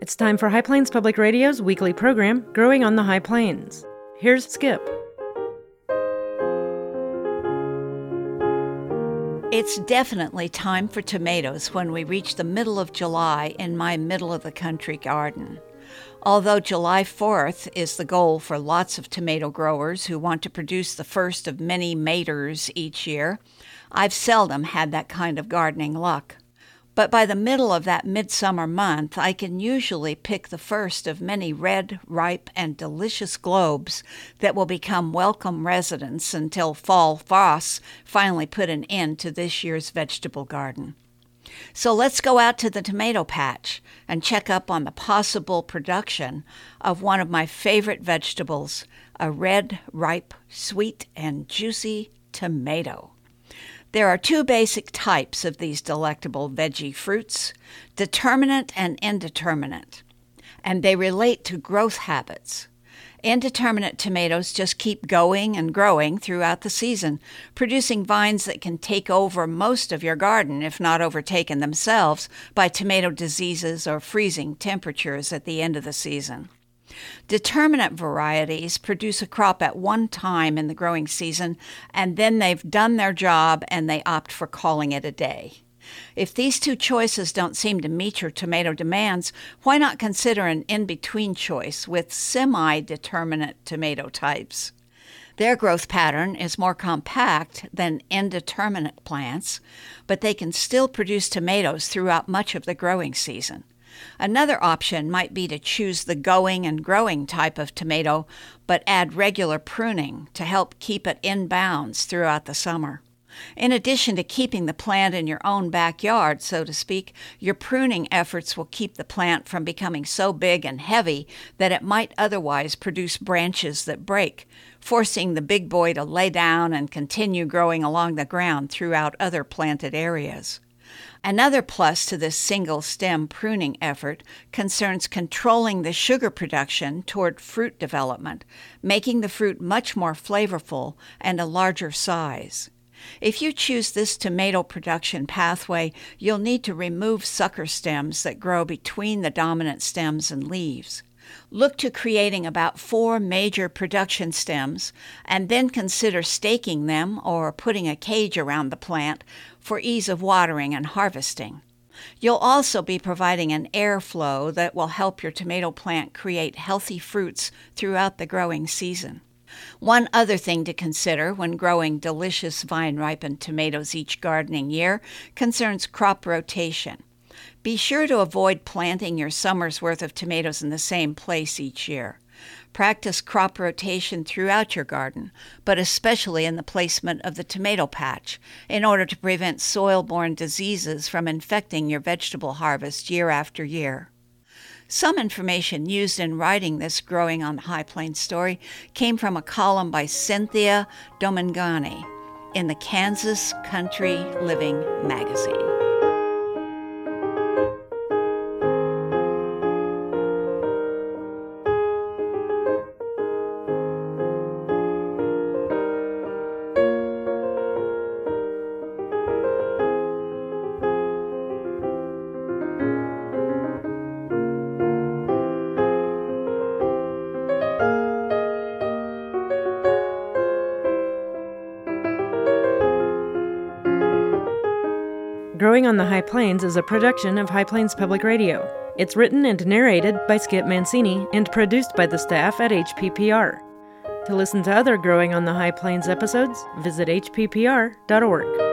It's time for High Plains Public Radio's weekly program, Growing on the High Plains. Here's Skip. It's definitely time for tomatoes when we reach the middle of July in my middle of the country garden. Although July 4th is the goal for lots of tomato growers who want to produce the first of many maters each year, I've seldom had that kind of gardening luck. But by the middle of that midsummer month, I can usually pick the first of many red, ripe, and delicious globes that will become welcome residents until fall frosts finally put an end to this year's vegetable garden. So let's go out to the tomato patch and check up on the possible production of one of my favorite vegetables, a red, ripe, sweet, and juicy tomato. There are two basic types of these delectable veggie fruits determinate and indeterminate, and they relate to growth habits. Indeterminate tomatoes just keep going and growing throughout the season, producing vines that can take over most of your garden, if not overtaken themselves, by tomato diseases or freezing temperatures at the end of the season. Determinate varieties produce a crop at one time in the growing season, and then they've done their job and they opt for calling it a day. If these two choices don't seem to meet your tomato demands, why not consider an in between choice with semi determinate tomato types? Their growth pattern is more compact than indeterminate plants, but they can still produce tomatoes throughout much of the growing season. Another option might be to choose the going and growing type of tomato, but add regular pruning to help keep it in bounds throughout the summer. In addition to keeping the plant in your own backyard, so to speak, your pruning efforts will keep the plant from becoming so big and heavy that it might otherwise produce branches that break, forcing the big boy to lay down and continue growing along the ground throughout other planted areas. Another plus to this single stem pruning effort concerns controlling the sugar production toward fruit development, making the fruit much more flavorful and a larger size. If you choose this tomato production pathway, you'll need to remove sucker stems that grow between the dominant stems and leaves. Look to creating about four major production stems and then consider staking them or putting a cage around the plant for ease of watering and harvesting. You'll also be providing an airflow that will help your tomato plant create healthy fruits throughout the growing season. One other thing to consider when growing delicious vine ripened tomatoes each gardening year concerns crop rotation. Be sure to avoid planting your summer's worth of tomatoes in the same place each year. Practice crop rotation throughout your garden, but especially in the placement of the tomato patch, in order to prevent soil borne diseases from infecting your vegetable harvest year after year. Some information used in writing this Growing on the High Plains story came from a column by Cynthia Domenghini in the Kansas Country Living magazine. Growing on the High Plains is a production of High Plains Public Radio. It's written and narrated by Skip Mancini and produced by the staff at HPPR. To listen to other Growing on the High Plains episodes, visit hppr.org.